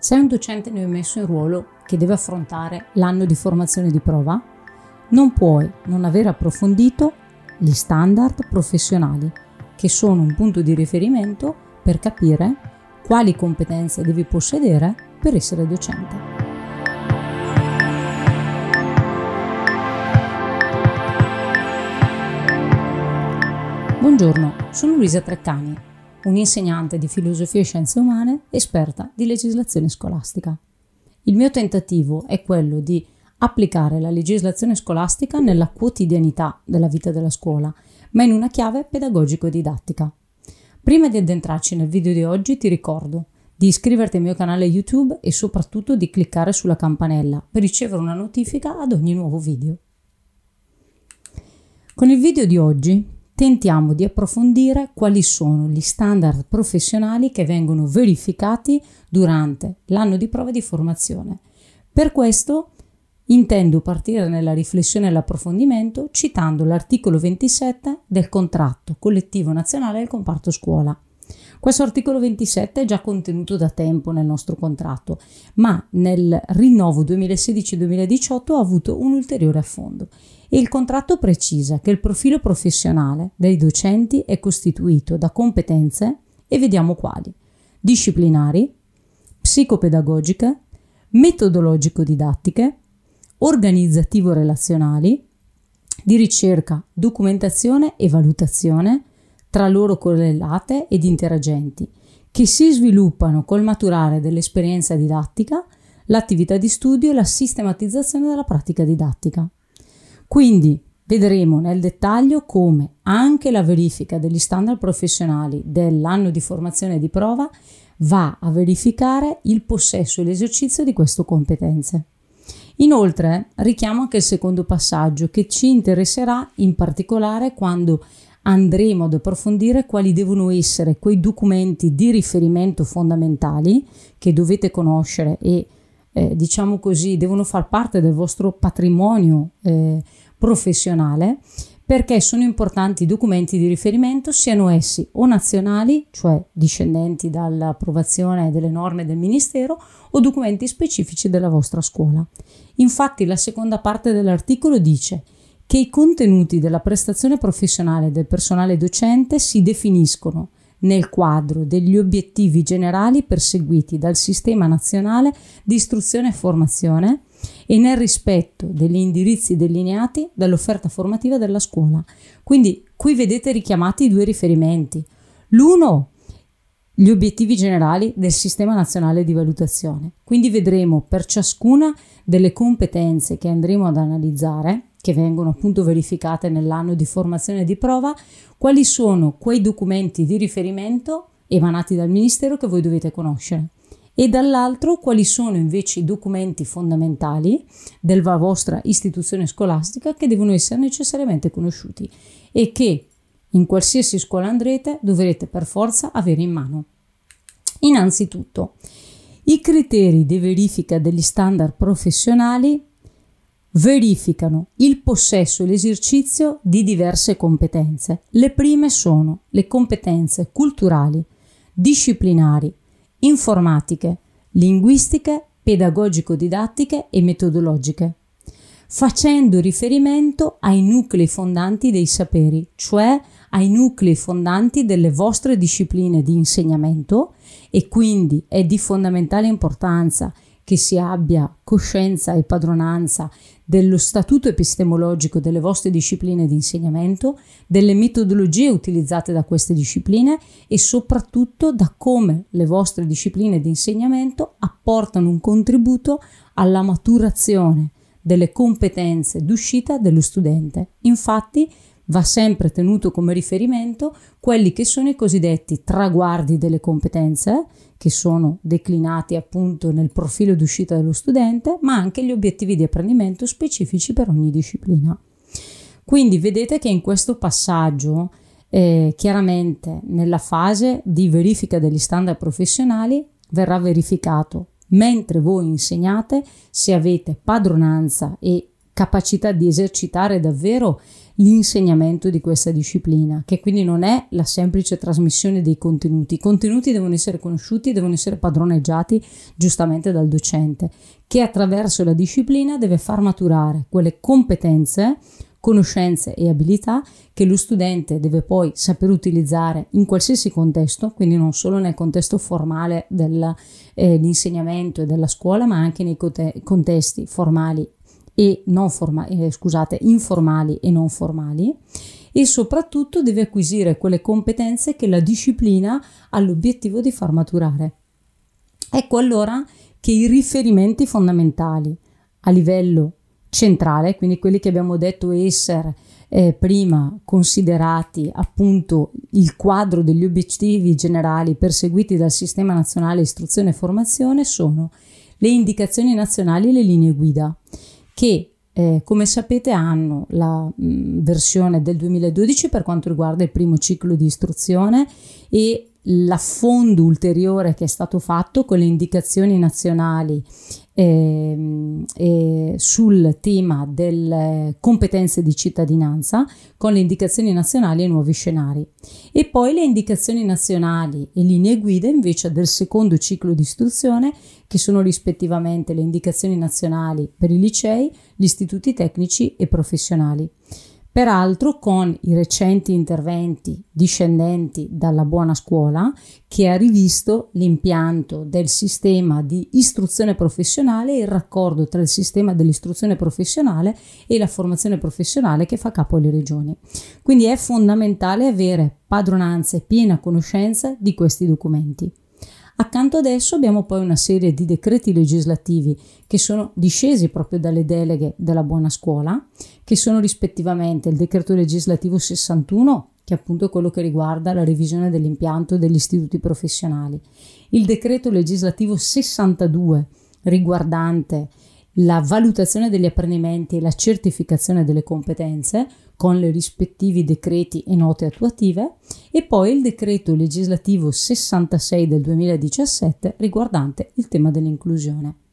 Sei un docente neomesso in ruolo che deve affrontare l'anno di formazione di prova? Non puoi non aver approfondito gli standard professionali, che sono un punto di riferimento per capire quali competenze devi possedere per essere docente. Buongiorno, sono Luisa Treccani un'insegnante di filosofia e scienze umane, esperta di legislazione scolastica. Il mio tentativo è quello di applicare la legislazione scolastica nella quotidianità della vita della scuola, ma in una chiave pedagogico-didattica. Prima di addentrarci nel video di oggi ti ricordo di iscriverti al mio canale YouTube e soprattutto di cliccare sulla campanella per ricevere una notifica ad ogni nuovo video. Con il video di oggi tentiamo di approfondire quali sono gli standard professionali che vengono verificati durante l'anno di prova di formazione. Per questo intendo partire nella riflessione e l'approfondimento citando l'articolo 27 del contratto collettivo nazionale del comparto scuola. Questo articolo 27 è già contenuto da tempo nel nostro contratto, ma nel rinnovo 2016-2018 ha avuto un ulteriore affondo il contratto precisa che il profilo professionale dei docenti è costituito da competenze e vediamo quali disciplinari, psicopedagogiche, metodologico-didattiche, organizzativo-relazionali, di ricerca, documentazione e valutazione, tra loro correlate ed interagenti, che si sviluppano col maturare dell'esperienza didattica, l'attività di studio e la sistematizzazione della pratica didattica. Quindi vedremo nel dettaglio come anche la verifica degli standard professionali dell'anno di formazione di prova va a verificare il possesso e l'esercizio di queste competenze. Inoltre richiamo anche il secondo passaggio che ci interesserà in particolare quando andremo ad approfondire quali devono essere quei documenti di riferimento fondamentali che dovete conoscere e eh, diciamo così, devono far parte del vostro patrimonio eh, professionale perché sono importanti documenti di riferimento, siano essi o nazionali, cioè discendenti dall'approvazione delle norme del Ministero, o documenti specifici della vostra scuola. Infatti la seconda parte dell'articolo dice che i contenuti della prestazione professionale del personale docente si definiscono nel quadro degli obiettivi generali perseguiti dal Sistema Nazionale di Istruzione e Formazione e nel rispetto degli indirizzi delineati dall'offerta formativa della scuola. Quindi qui vedete richiamati due riferimenti. L'uno gli obiettivi generali del Sistema Nazionale di Valutazione. Quindi vedremo per ciascuna delle competenze che andremo ad analizzare che vengono appunto verificate nell'anno di formazione di prova, quali sono quei documenti di riferimento emanati dal Ministero che voi dovete conoscere e dall'altro quali sono invece i documenti fondamentali della vostra istituzione scolastica che devono essere necessariamente conosciuti e che in qualsiasi scuola andrete dovrete per forza avere in mano. Innanzitutto, i criteri di verifica degli standard professionali verificano il possesso e l'esercizio di diverse competenze. Le prime sono le competenze culturali, disciplinari, informatiche, linguistiche, pedagogico-didattiche e metodologiche, facendo riferimento ai nuclei fondanti dei saperi, cioè ai nuclei fondanti delle vostre discipline di insegnamento e quindi è di fondamentale importanza che si abbia coscienza e padronanza dello statuto epistemologico delle vostre discipline di insegnamento, delle metodologie utilizzate da queste discipline e soprattutto da come le vostre discipline di insegnamento apportano un contributo alla maturazione delle competenze d'uscita dello studente. Infatti, va sempre tenuto come riferimento quelli che sono i cosiddetti traguardi delle competenze, che sono declinati appunto nel profilo d'uscita dello studente, ma anche gli obiettivi di apprendimento specifici per ogni disciplina. Quindi vedete che in questo passaggio, eh, chiaramente nella fase di verifica degli standard professionali, verrà verificato mentre voi insegnate se avete padronanza e capacità di esercitare davvero l'insegnamento di questa disciplina, che quindi non è la semplice trasmissione dei contenuti. I contenuti devono essere conosciuti, devono essere padroneggiati giustamente dal docente, che attraverso la disciplina deve far maturare quelle competenze conoscenze e abilità che lo studente deve poi saper utilizzare in qualsiasi contesto, quindi non solo nel contesto formale dell'insegnamento eh, e della scuola, ma anche nei contesti formali e non formali, eh, scusate, informali e non formali e soprattutto deve acquisire quelle competenze che la disciplina ha l'obiettivo di far maturare. Ecco allora che i riferimenti fondamentali a livello centrale, quindi quelli che abbiamo detto essere eh, prima considerati appunto il quadro degli obiettivi generali perseguiti dal Sistema Nazionale Istruzione e Formazione sono le indicazioni nazionali e le linee guida che eh, come sapete hanno la mh, versione del 2012 per quanto riguarda il primo ciclo di istruzione e l'affondo ulteriore che è stato fatto con le indicazioni nazionali eh, eh, sul tema delle competenze di cittadinanza con le indicazioni nazionali e nuovi scenari e poi le indicazioni nazionali e linee guida invece del secondo ciclo di istruzione che sono rispettivamente le indicazioni nazionali per i licei, gli istituti tecnici e professionali. Peraltro con i recenti interventi discendenti dalla buona scuola che ha rivisto l'impianto del sistema di istruzione professionale e il raccordo tra il sistema dell'istruzione professionale e la formazione professionale che fa capo alle regioni. Quindi è fondamentale avere padronanza e piena conoscenza di questi documenti. Accanto ad esso abbiamo poi una serie di decreti legislativi che sono discesi proprio dalle deleghe della buona scuola, che sono rispettivamente il decreto legislativo 61, che è appunto quello che riguarda la revisione dell'impianto degli istituti professionali, il decreto legislativo 62 riguardante la valutazione degli apprendimenti e la certificazione delle competenze con le rispettivi decreti e note attuative e poi il decreto legislativo 66 del 2017 riguardante il tema dell'inclusione.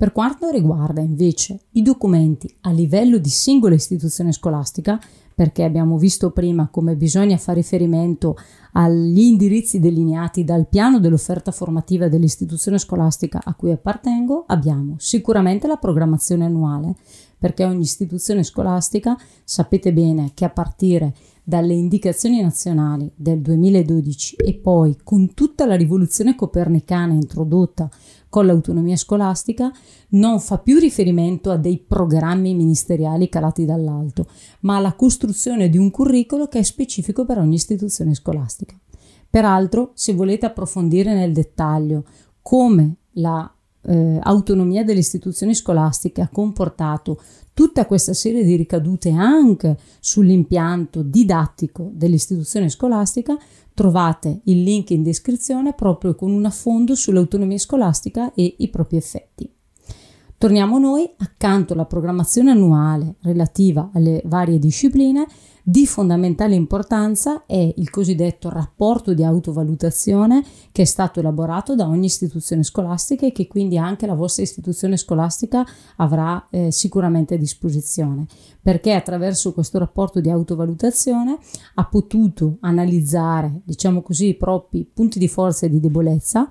Per quanto riguarda invece i documenti a livello di singola istituzione scolastica, perché abbiamo visto prima come bisogna fare riferimento agli indirizzi delineati dal piano dell'offerta formativa dell'istituzione scolastica a cui appartengo, abbiamo sicuramente la programmazione annuale, perché ogni istituzione scolastica sapete bene che a partire dalle indicazioni nazionali del 2012 e poi con tutta la rivoluzione copernicana introdotta con l'autonomia scolastica non fa più riferimento a dei programmi ministeriali calati dall'alto, ma alla costruzione di un curriculum che è specifico per ogni istituzione scolastica. Peraltro, se volete approfondire nel dettaglio come la eh, delle istituzioni scolastiche ha comportato tutta questa serie di ricadute anche sull'impianto didattico dell'istituzione scolastica, trovate il link in descrizione proprio con un affondo sull'autonomia scolastica e i propri effetti. Torniamo noi, accanto alla programmazione annuale relativa alle varie discipline, di fondamentale importanza è il cosiddetto rapporto di autovalutazione che è stato elaborato da ogni istituzione scolastica e che quindi anche la vostra istituzione scolastica avrà eh, sicuramente a disposizione, perché attraverso questo rapporto di autovalutazione ha potuto analizzare, diciamo così, i propri punti di forza e di debolezza,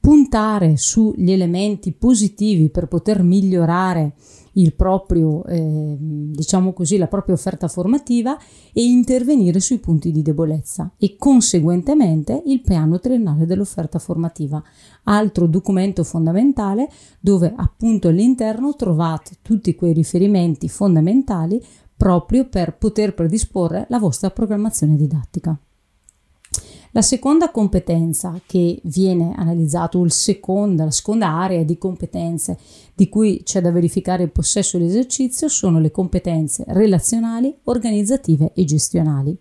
puntare sugli elementi positivi per poter migliorare il proprio, eh, diciamo così, la propria offerta formativa e intervenire sui punti di debolezza e conseguentemente il piano triennale dell'offerta formativa, altro documento fondamentale dove appunto all'interno trovate tutti quei riferimenti fondamentali proprio per poter predisporre la vostra programmazione didattica. La seconda competenza che viene analizzato, o seconda, la seconda area di competenze di cui c'è da verificare il possesso e l'esercizio sono le competenze relazionali, organizzative e gestionali.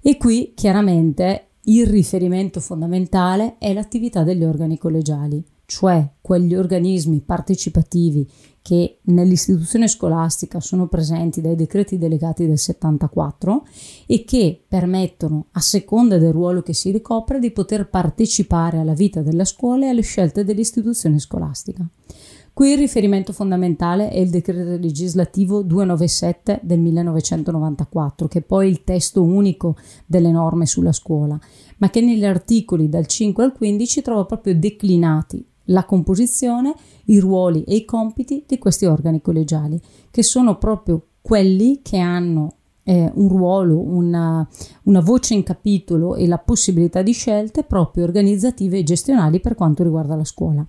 E qui chiaramente il riferimento fondamentale è l'attività degli organi collegiali, cioè quegli organismi partecipativi che nell'istituzione scolastica sono presenti dai decreti delegati del 74 e che permettono, a seconda del ruolo che si ricopre, di poter partecipare alla vita della scuola e alle scelte dell'istituzione scolastica. Qui il riferimento fondamentale è il decreto legislativo 297 del 1994, che è poi il testo unico delle norme sulla scuola, ma che negli articoli dal 5 al 15 trova proprio declinati la composizione, i ruoli e i compiti di questi organi collegiali, che sono proprio quelli che hanno eh, un ruolo, una, una voce in capitolo e la possibilità di scelte proprio organizzative e gestionali per quanto riguarda la scuola.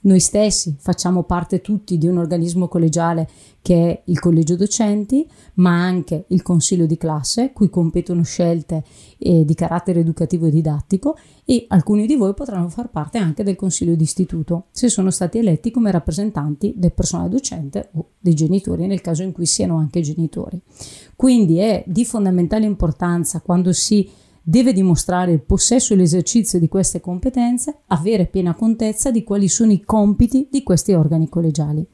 Noi stessi facciamo parte tutti di un organismo collegiale che è il collegio docenti, ma anche il consiglio di classe, cui competono scelte eh, di carattere educativo e didattico e alcuni di voi potranno far parte anche del consiglio di istituto, se sono stati eletti come rappresentanti del personale docente o dei genitori, nel caso in cui siano anche genitori. Quindi è di fondamentale importanza quando si deve dimostrare il possesso e l'esercizio di queste competenze, avere piena contezza di quali sono i compiti di questi organi collegiali.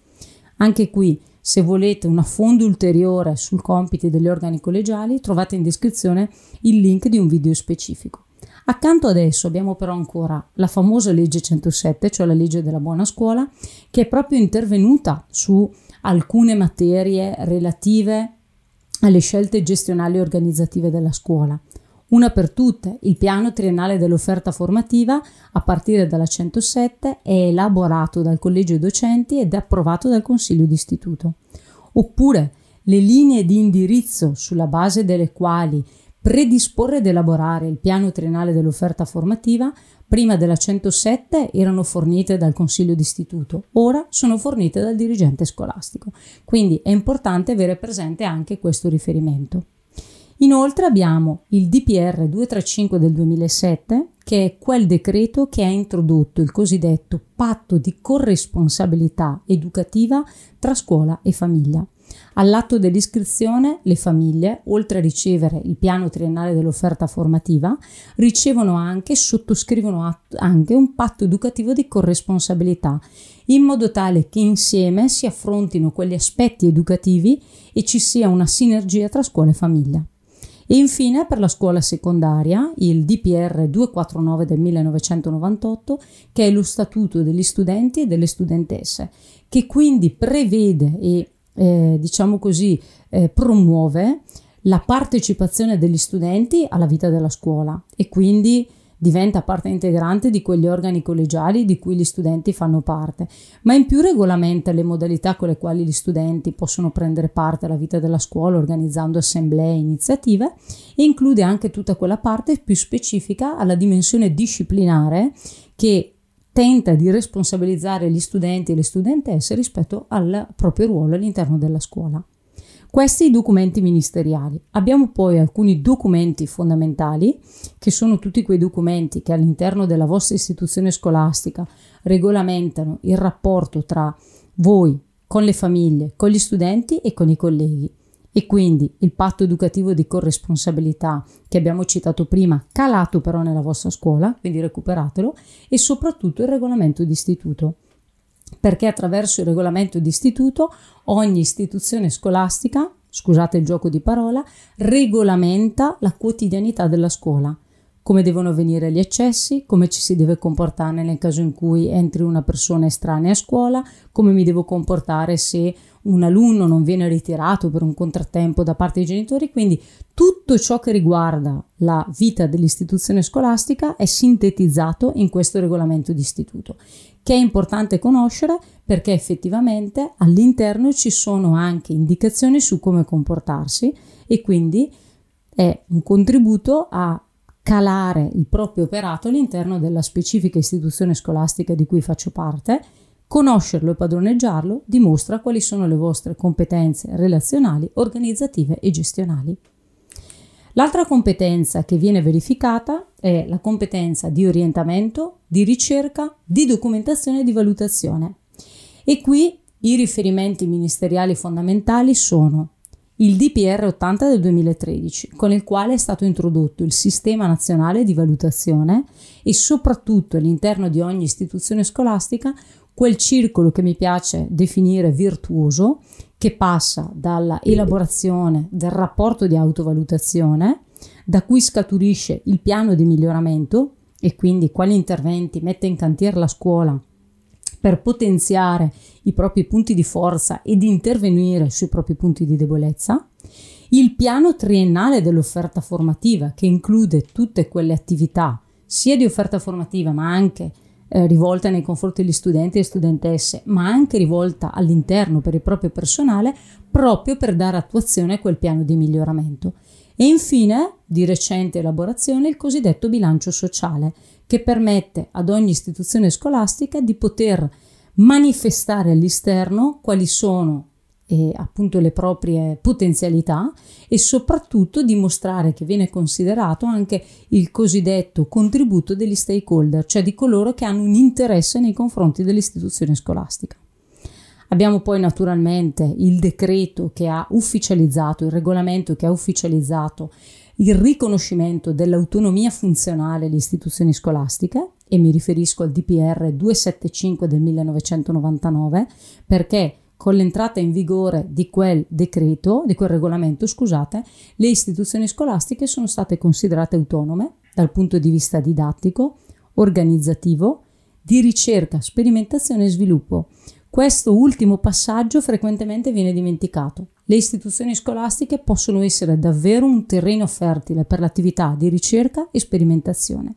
Anche qui, se volete un affondo ulteriore sul compiti degli organi collegiali, trovate in descrizione il link di un video specifico. Accanto ad esso abbiamo però ancora la famosa legge 107, cioè la legge della buona scuola, che è proprio intervenuta su alcune materie relative alle scelte gestionali e organizzative della scuola. Una per tutte, il piano triennale dell'offerta formativa a partire dalla 107 è elaborato dal collegio docenti ed approvato dal consiglio d'istituto. Oppure le linee di indirizzo sulla base delle quali predisporre ed elaborare il piano triennale dell'offerta formativa prima della 107 erano fornite dal consiglio d'istituto, ora sono fornite dal dirigente scolastico. Quindi è importante avere presente anche questo riferimento. Inoltre abbiamo il DPR 235 del 2007, che è quel decreto che ha introdotto il cosiddetto patto di corresponsabilità educativa tra scuola e famiglia. All'atto dell'iscrizione, le famiglie, oltre a ricevere il piano triennale dell'offerta formativa, ricevono anche, sottoscrivono anche un patto educativo di corresponsabilità, in modo tale che insieme si affrontino quegli aspetti educativi e ci sia una sinergia tra scuola e famiglia. Infine per la scuola secondaria il DPR 249 del 1998 che è lo statuto degli studenti e delle studentesse che quindi prevede e eh, diciamo così eh, promuove la partecipazione degli studenti alla vita della scuola e quindi diventa parte integrante di quegli organi collegiali di cui gli studenti fanno parte, ma in più regolamenta le modalità con le quali gli studenti possono prendere parte alla vita della scuola organizzando assemblee e iniziative e include anche tutta quella parte più specifica alla dimensione disciplinare che tenta di responsabilizzare gli studenti e le studentesse rispetto al proprio ruolo all'interno della scuola. Questi i documenti ministeriali. Abbiamo poi alcuni documenti fondamentali, che sono tutti quei documenti che all'interno della vostra istituzione scolastica regolamentano il rapporto tra voi, con le famiglie, con gli studenti e con i colleghi. E quindi il patto educativo di corresponsabilità che abbiamo citato prima, calato però nella vostra scuola, quindi recuperatelo, e soprattutto il regolamento d'istituto perché attraverso il regolamento d'istituto ogni istituzione scolastica, scusate il gioco di parola, regolamenta la quotidianità della scuola, come devono avvenire gli eccessi, come ci si deve comportare nel caso in cui entri una persona estranea a scuola, come mi devo comportare se un alunno non viene ritirato per un contrattempo da parte dei genitori, quindi tutto ciò che riguarda la vita dell'istituzione scolastica è sintetizzato in questo regolamento di istituto che è importante conoscere perché effettivamente all'interno ci sono anche indicazioni su come comportarsi e quindi è un contributo a calare il proprio operato all'interno della specifica istituzione scolastica di cui faccio parte. Conoscerlo e padroneggiarlo dimostra quali sono le vostre competenze relazionali, organizzative e gestionali. L'altra competenza che viene verificata è la competenza di orientamento, di ricerca, di documentazione e di valutazione. E qui i riferimenti ministeriali fondamentali sono il DPR 80 del 2013, con il quale è stato introdotto il Sistema Nazionale di Valutazione e soprattutto all'interno di ogni istituzione scolastica quel circolo che mi piace definire virtuoso, che passa dalla elaborazione del rapporto di autovalutazione, da cui scaturisce il piano di miglioramento e quindi quali interventi mette in cantiere la scuola per potenziare i propri punti di forza ed intervenire sui propri punti di debolezza, il piano triennale dell'offerta formativa che include tutte quelle attività sia di offerta formativa ma anche eh, rivolta nei confronti degli studenti e studentesse, ma anche rivolta all'interno per il proprio personale, proprio per dare attuazione a quel piano di miglioramento. E infine, di recente elaborazione, il cosiddetto bilancio sociale, che permette ad ogni istituzione scolastica di poter manifestare all'esterno quali sono eh, appunto le proprie potenzialità e soprattutto dimostrare che viene considerato anche il cosiddetto contributo degli stakeholder, cioè di coloro che hanno un interesse nei confronti dell'istituzione scolastica. Abbiamo poi naturalmente il decreto che ha ufficializzato, il regolamento che ha ufficializzato il riconoscimento dell'autonomia funzionale alle istituzioni scolastiche e mi riferisco al DPR 275 del 1999 perché con l'entrata in vigore di quel decreto, di quel regolamento, scusate, le istituzioni scolastiche sono state considerate autonome dal punto di vista didattico, organizzativo, di ricerca, sperimentazione e sviluppo. Questo ultimo passaggio frequentemente viene dimenticato. Le istituzioni scolastiche possono essere davvero un terreno fertile per l'attività di ricerca e sperimentazione.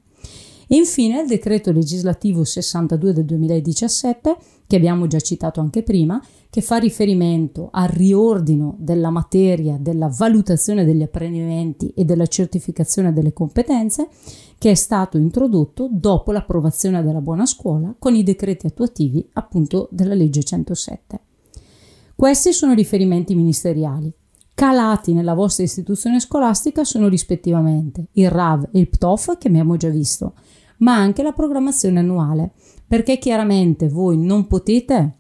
Infine il decreto legislativo 62 del 2017, che abbiamo già citato anche prima, che fa riferimento al riordino della materia della valutazione degli apprendimenti e della certificazione delle competenze, che è stato introdotto dopo l'approvazione della buona scuola con i decreti attuativi appunto della legge 107. Questi sono riferimenti ministeriali. Calati nella vostra istituzione scolastica sono rispettivamente il RAV e il PTOF che abbiamo già visto, ma anche la programmazione annuale, perché chiaramente voi non potete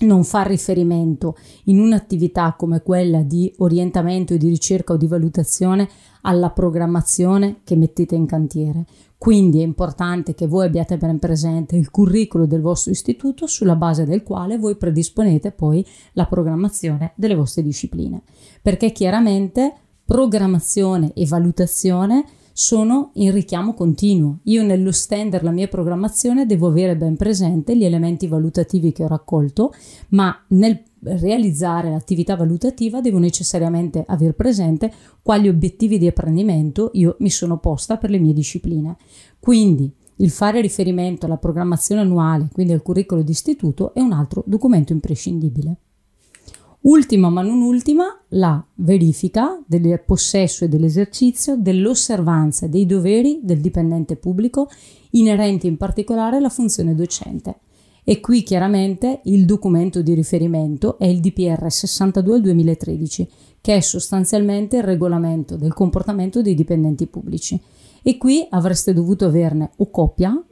non far riferimento in un'attività come quella di orientamento e di ricerca o di valutazione alla programmazione che mettete in cantiere. Quindi è importante che voi abbiate ben presente il curriculum del vostro istituto sulla base del quale voi predisponete poi la programmazione delle vostre discipline, perché chiaramente programmazione e valutazione sono in richiamo continuo. Io nello stender la mia programmazione devo avere ben presente gli elementi valutativi che ho raccolto, ma nel realizzare l'attività valutativa devo necessariamente aver presente quali obiettivi di apprendimento io mi sono posta per le mie discipline. Quindi il fare riferimento alla programmazione annuale, quindi al curriculum di istituto, è un altro documento imprescindibile. Ultima ma non ultima, la verifica del possesso e dell'esercizio dell'osservanza dei doveri del dipendente pubblico inerenti in particolare alla funzione docente. E qui chiaramente il documento di riferimento è il DPR 62 2013, che è sostanzialmente il regolamento del comportamento dei dipendenti pubblici. E qui avreste dovuto averne o copia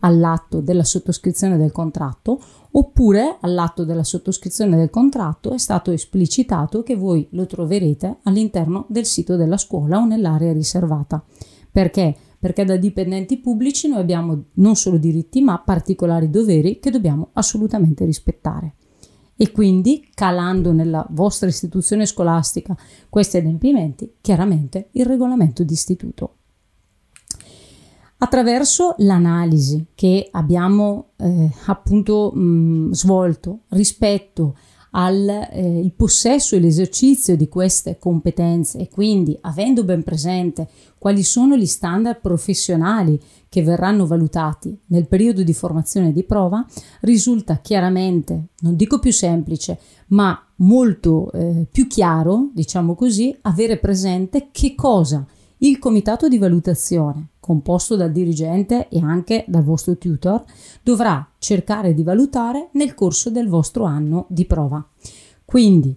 all'atto della sottoscrizione del contratto oppure all'atto della sottoscrizione del contratto è stato esplicitato che voi lo troverete all'interno del sito della scuola o nell'area riservata. Perché? Perché da dipendenti pubblici noi abbiamo non solo diritti ma particolari doveri che dobbiamo assolutamente rispettare. E quindi, calando nella vostra istituzione scolastica questi adempimenti, chiaramente il regolamento d'istituto attraverso l'analisi che abbiamo eh, appunto mh, svolto rispetto al eh, possesso e l'esercizio di queste competenze e quindi avendo ben presente quali sono gli standard professionali che verranno valutati nel periodo di formazione di prova, risulta chiaramente, non dico più semplice, ma molto eh, più chiaro, diciamo così, avere presente che cosa il comitato di valutazione, composto dal dirigente e anche dal vostro tutor, dovrà cercare di valutare nel corso del vostro anno di prova. Quindi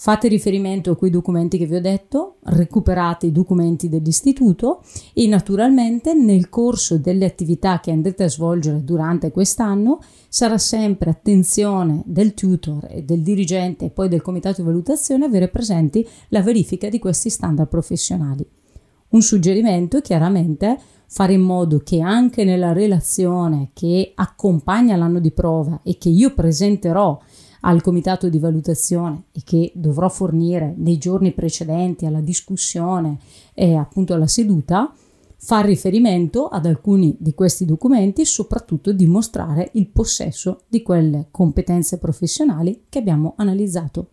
fate riferimento a quei documenti che vi ho detto, recuperate i documenti dell'istituto e naturalmente nel corso delle attività che andrete a svolgere durante quest'anno sarà sempre attenzione del tutor e del dirigente e poi del comitato di valutazione avere presenti la verifica di questi standard professionali. Un suggerimento è chiaramente fare in modo che anche nella relazione che accompagna l'anno di prova e che io presenterò al comitato di valutazione e che dovrò fornire nei giorni precedenti alla discussione e appunto alla seduta, far riferimento ad alcuni di questi documenti e soprattutto dimostrare il possesso di quelle competenze professionali che abbiamo analizzato.